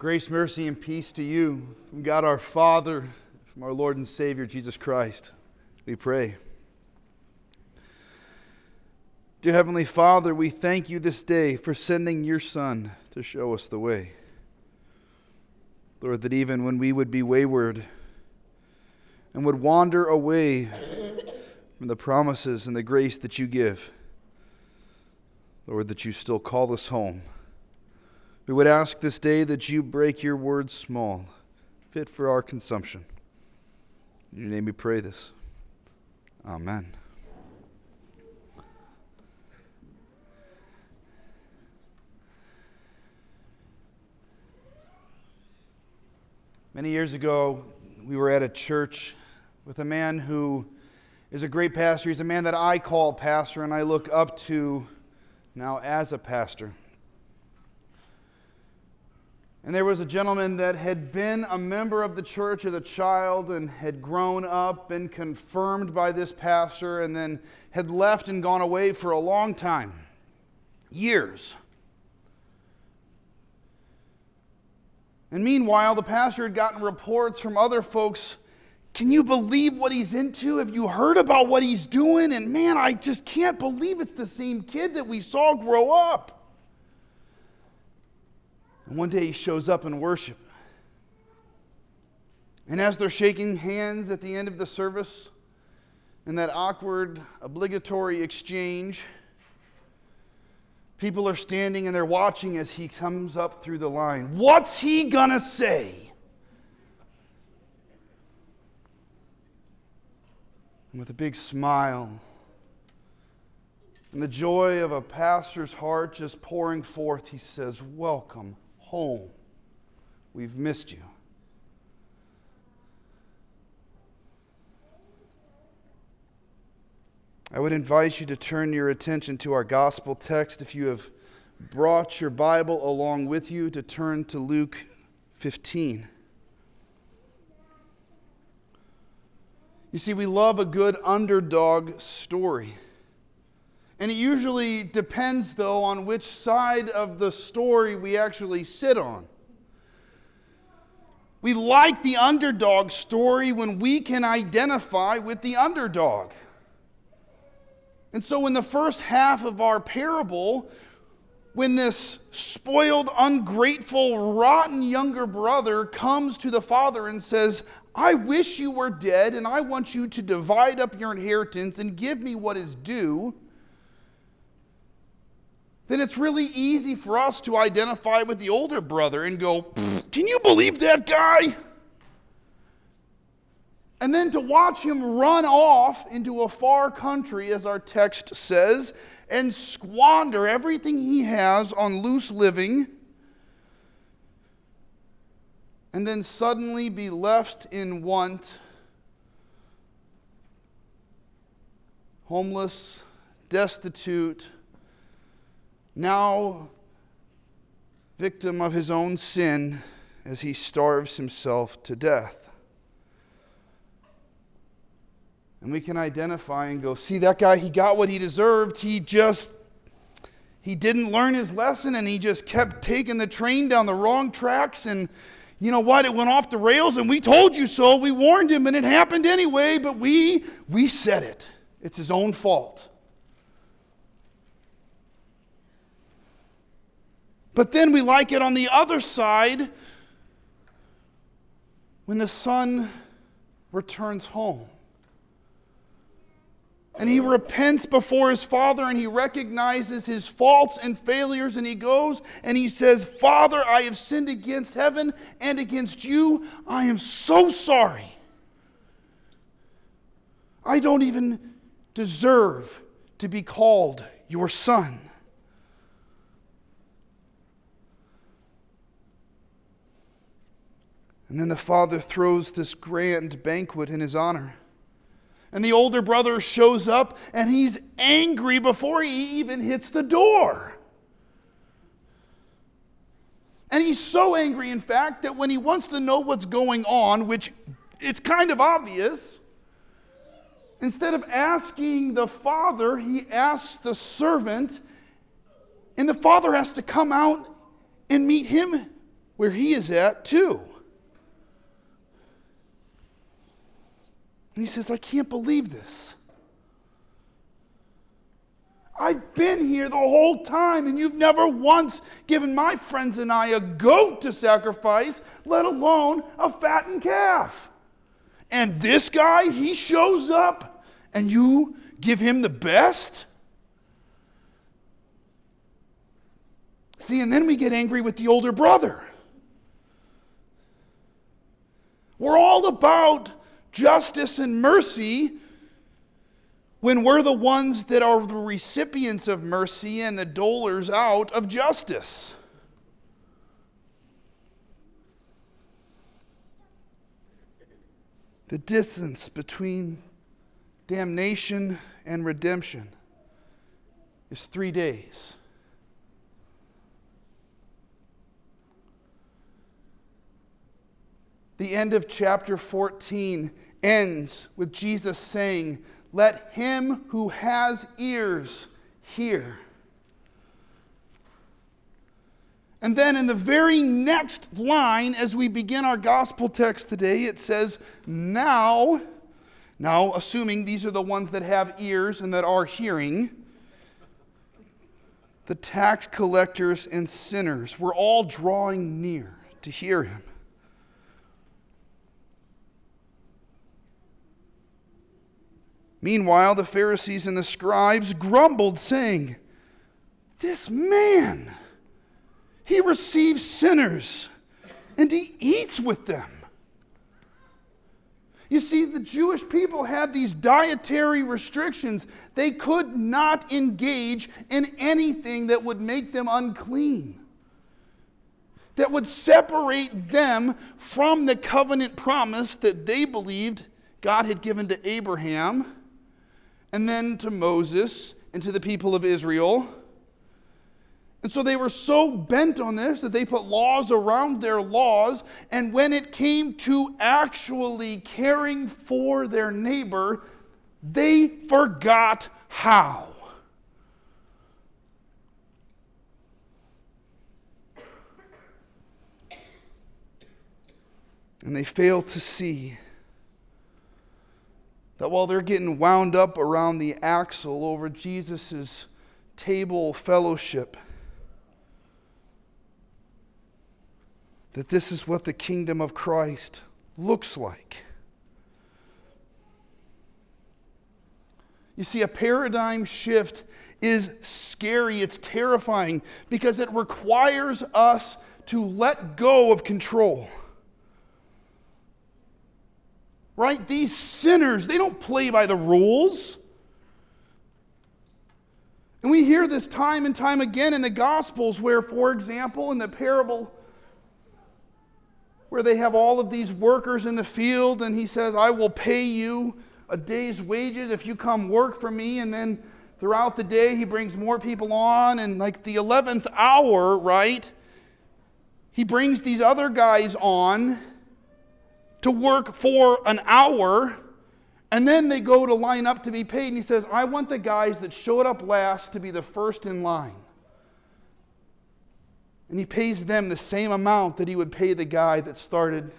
Grace, mercy, and peace to you from God our Father, from our Lord and Savior Jesus Christ. We pray. Dear Heavenly Father, we thank you this day for sending your Son to show us the way. Lord, that even when we would be wayward and would wander away from the promises and the grace that you give, Lord, that you still call us home. We would ask this day that you break your words small, fit for our consumption. In your name we pray this. Amen. Many years ago, we were at a church with a man who is a great pastor. He's a man that I call pastor and I look up to now as a pastor. And there was a gentleman that had been a member of the church as a child and had grown up, been confirmed by this pastor, and then had left and gone away for a long time years. And meanwhile, the pastor had gotten reports from other folks can you believe what he's into? Have you heard about what he's doing? And man, I just can't believe it's the same kid that we saw grow up. And one day he shows up in worship. And as they're shaking hands at the end of the service, in that awkward, obligatory exchange, people are standing and they're watching as he comes up through the line. What's he gonna say? And with a big smile and the joy of a pastor's heart just pouring forth, he says, Welcome home. We've missed you. I would invite you to turn your attention to our gospel text. If you have brought your Bible along with you, to turn to Luke 15. You see, we love a good underdog story. And it usually depends, though, on which side of the story we actually sit on. We like the underdog story when we can identify with the underdog. And so, in the first half of our parable, when this spoiled, ungrateful, rotten younger brother comes to the father and says, I wish you were dead, and I want you to divide up your inheritance and give me what is due then it's really easy for us to identify with the older brother and go, Can you believe that guy? And then to watch him run off into a far country, as our text says, and squander everything he has on loose living, and then suddenly be left in want, homeless, destitute now victim of his own sin as he starves himself to death. And we can identify and go, see, that guy, he got what he deserved. He just, he didn't learn his lesson and he just kept taking the train down the wrong tracks. And you know what? It went off the rails and we told you so. We warned him and it happened anyway, but we, we said it. It's his own fault. But then we like it on the other side when the son returns home. And he repents before his father and he recognizes his faults and failures and he goes and he says, Father, I have sinned against heaven and against you. I am so sorry. I don't even deserve to be called your son. And then the father throws this grand banquet in his honor. And the older brother shows up and he's angry before he even hits the door. And he's so angry, in fact, that when he wants to know what's going on, which it's kind of obvious, instead of asking the father, he asks the servant, and the father has to come out and meet him where he is at, too. And he says, I can't believe this. I've been here the whole time, and you've never once given my friends and I a goat to sacrifice, let alone a fattened calf. And this guy, he shows up, and you give him the best? See, and then we get angry with the older brother. We're all about justice and mercy when we're the ones that are the recipients of mercy and the dolers out of justice. The distance between damnation and redemption is three days. The end of chapter 14 ends with Jesus saying, Let him who has ears hear. And then in the very next line, as we begin our gospel text today, it says, Now, now, assuming these are the ones that have ears and that are hearing, the tax collectors and sinners were all drawing near to hear him. Meanwhile, the Pharisees and the scribes grumbled, saying, This man, he receives sinners and he eats with them. You see, the Jewish people had these dietary restrictions. They could not engage in anything that would make them unclean, that would separate them from the covenant promise that they believed God had given to Abraham and then to Moses and to the people of Israel. And so they were so bent on this that they put laws around their laws. And when it came to actually caring for their neighbor, they forgot how. And they failed to see that while they're getting wound up around the axle over Jesus' table fellowship, that this is what the kingdom of Christ looks like. You see, a paradigm shift is scary, it's terrifying because it requires us to let go of control right? These sinners, they don't play by the rules. And we hear this time and time again in the Gospels, where, for example, in the parable where they have all of these workers in the field, and he says, I will pay you a day's wages if you come work for me. And then throughout the day, he brings more people on. And like the 11th hour, right? He brings these other guys on to work for an hour and then they go to line up to be paid. And he says, I want the guys that showed up last to be the first in line. And he pays them the same amount that he would pay the guy that started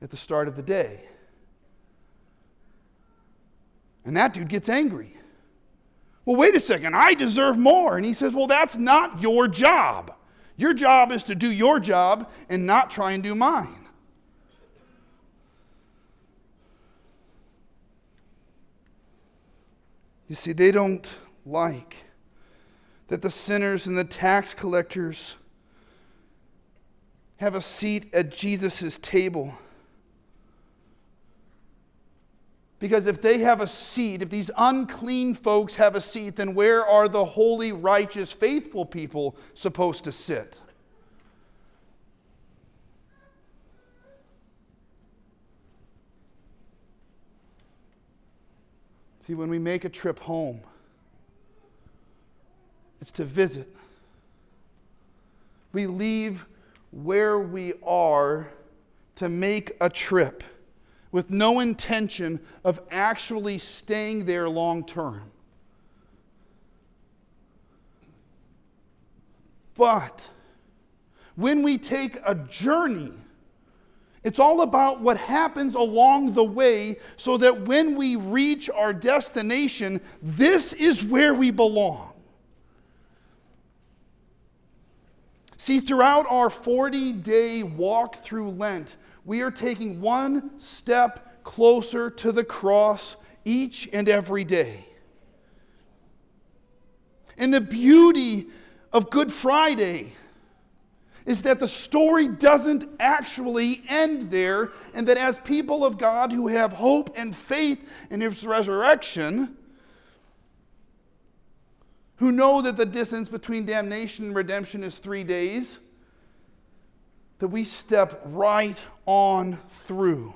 at the start of the day. And that dude gets angry. Well, wait a second, I deserve more. And he says, Well, that's not your job. Your job is to do your job and not try and do mine. You see, they don't like that the sinners and the tax collectors have a seat at Jesus' table. Because if they have a seat, if these unclean folks have a seat, then where are the holy, righteous, faithful people supposed to sit? See, when we make a trip home, it's to visit. We leave where we are to make a trip with no intention of actually staying there long term. But when we take a journey, it's all about what happens along the way so that when we reach our destination, this is where we belong. See, throughout our 40 day walk through Lent, we are taking one step closer to the cross each and every day. And the beauty of Good Friday is that the story doesn't actually end there, and that as people of God who have hope and faith in His resurrection, who know that the distance between damnation and redemption is three days, that we step right on through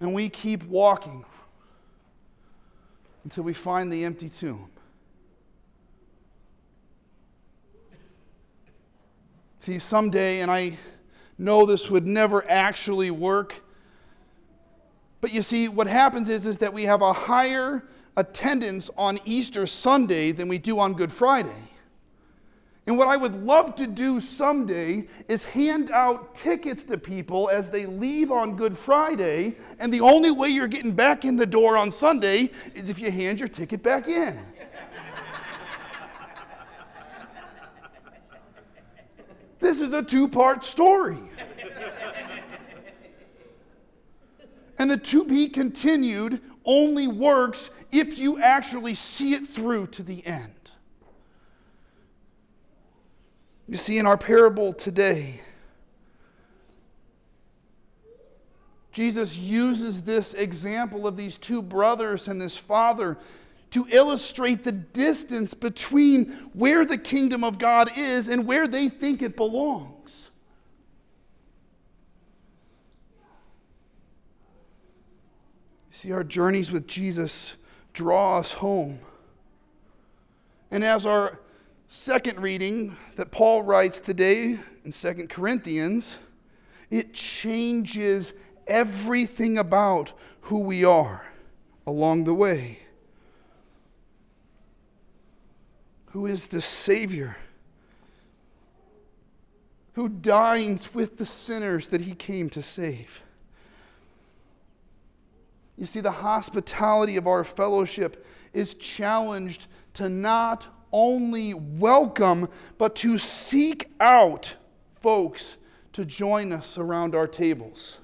and we keep walking until we find the empty tomb. See, someday, and I know this would never actually work, but you see, what happens is, is that we have a higher attendance on Easter Sunday than we do on Good Friday. And what I would love to do someday is hand out tickets to people as they leave on Good Friday, and the only way you're getting back in the door on Sunday is if you hand your ticket back in. This is a two part story. and the to be continued only works if you actually see it through to the end. You see, in our parable today, Jesus uses this example of these two brothers and this father to illustrate the distance between where the kingdom of God is and where they think it belongs. See, our journeys with Jesus draw us home. And as our second reading that Paul writes today in Second Corinthians, it changes everything about who we are along the way. Who is the Savior, who dines with the sinners that he came to save. You see, the hospitality of our fellowship is challenged to not only welcome, but to seek out folks to join us around our tables.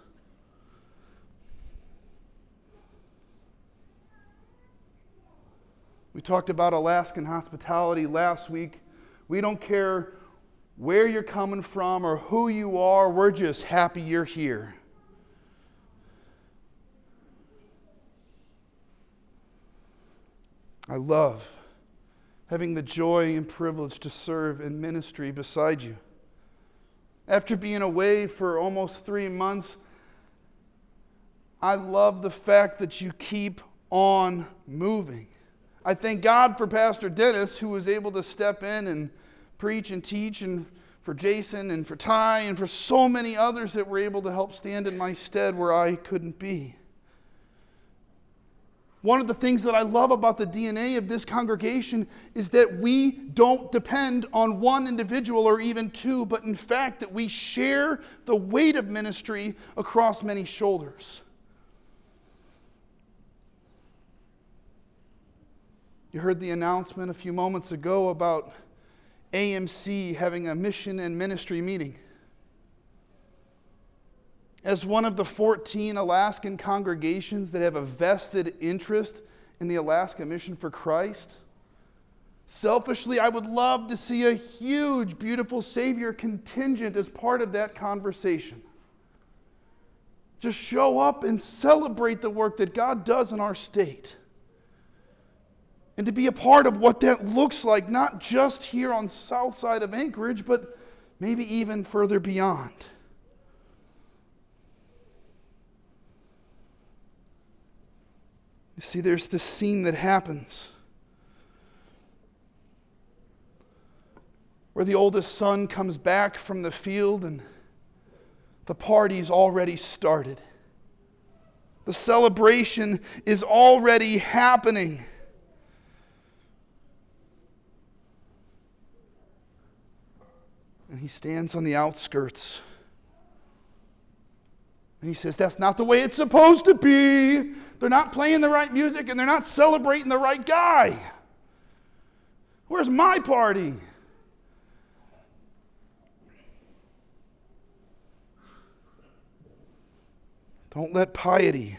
We talked about Alaskan hospitality last week. We don't care where you're coming from or who you are, we're just happy you're here. I love having the joy and privilege to serve in ministry beside you. After being away for almost three months, I love the fact that you keep on moving. I thank God for Pastor Dennis, who was able to step in and preach and teach, and for Jason and for Ty, and for so many others that were able to help stand in my stead where I couldn't be. One of the things that I love about the DNA of this congregation is that we don't depend on one individual or even two, but in fact, that we share the weight of ministry across many shoulders. You heard the announcement a few moments ago about AMC having a mission and ministry meeting. As one of the 14 Alaskan congregations that have a vested interest in the Alaska Mission for Christ, selfishly, I would love to see a huge, beautiful Savior contingent as part of that conversation. Just show up and celebrate the work that God does in our state and to be a part of what that looks like, not just here on south side of Anchorage, but maybe even further beyond. You see, there's this scene that happens where the oldest son comes back from the field and the party's already started. The celebration is already happening. And he stands on the outskirts. And he says, That's not the way it's supposed to be. They're not playing the right music and they're not celebrating the right guy. Where's my party? Don't let piety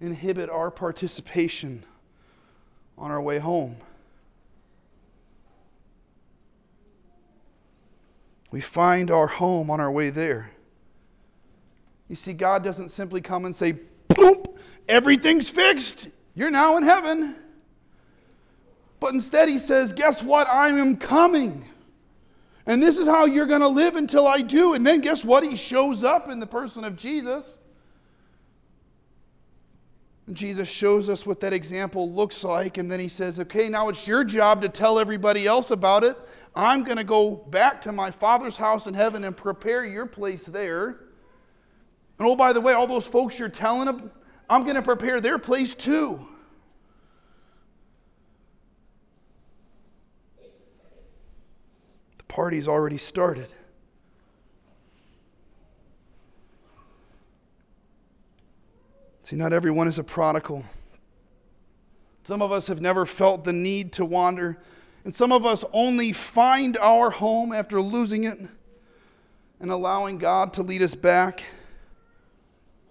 inhibit our participation on our way home. We find our home on our way there. You see, God doesn't simply come and say, boom, everything's fixed. You're now in heaven. But instead, He says, guess what? I am coming. And this is how you're going to live until I do. And then guess what? He shows up in the person of Jesus. And Jesus shows us what that example looks like, and then he says, Okay, now it's your job to tell everybody else about it. I'm going to go back to my Father's house in heaven and prepare your place there. And oh, by the way, all those folks you're telling them, I'm going to prepare their place too. The party's already started. See, not everyone is a prodigal. Some of us have never felt the need to wander, and some of us only find our home after losing it and allowing God to lead us back.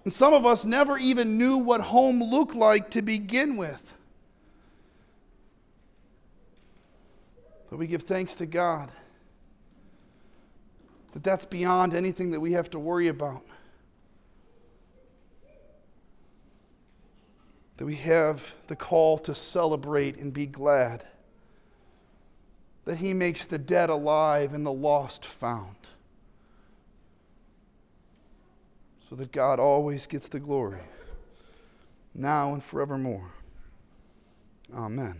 And some of us never even knew what home looked like to begin with. But we give thanks to God that that's beyond anything that we have to worry about. That we have the call to celebrate and be glad, that He makes the dead alive and the lost found, so that God always gets the glory, now and forevermore. Amen.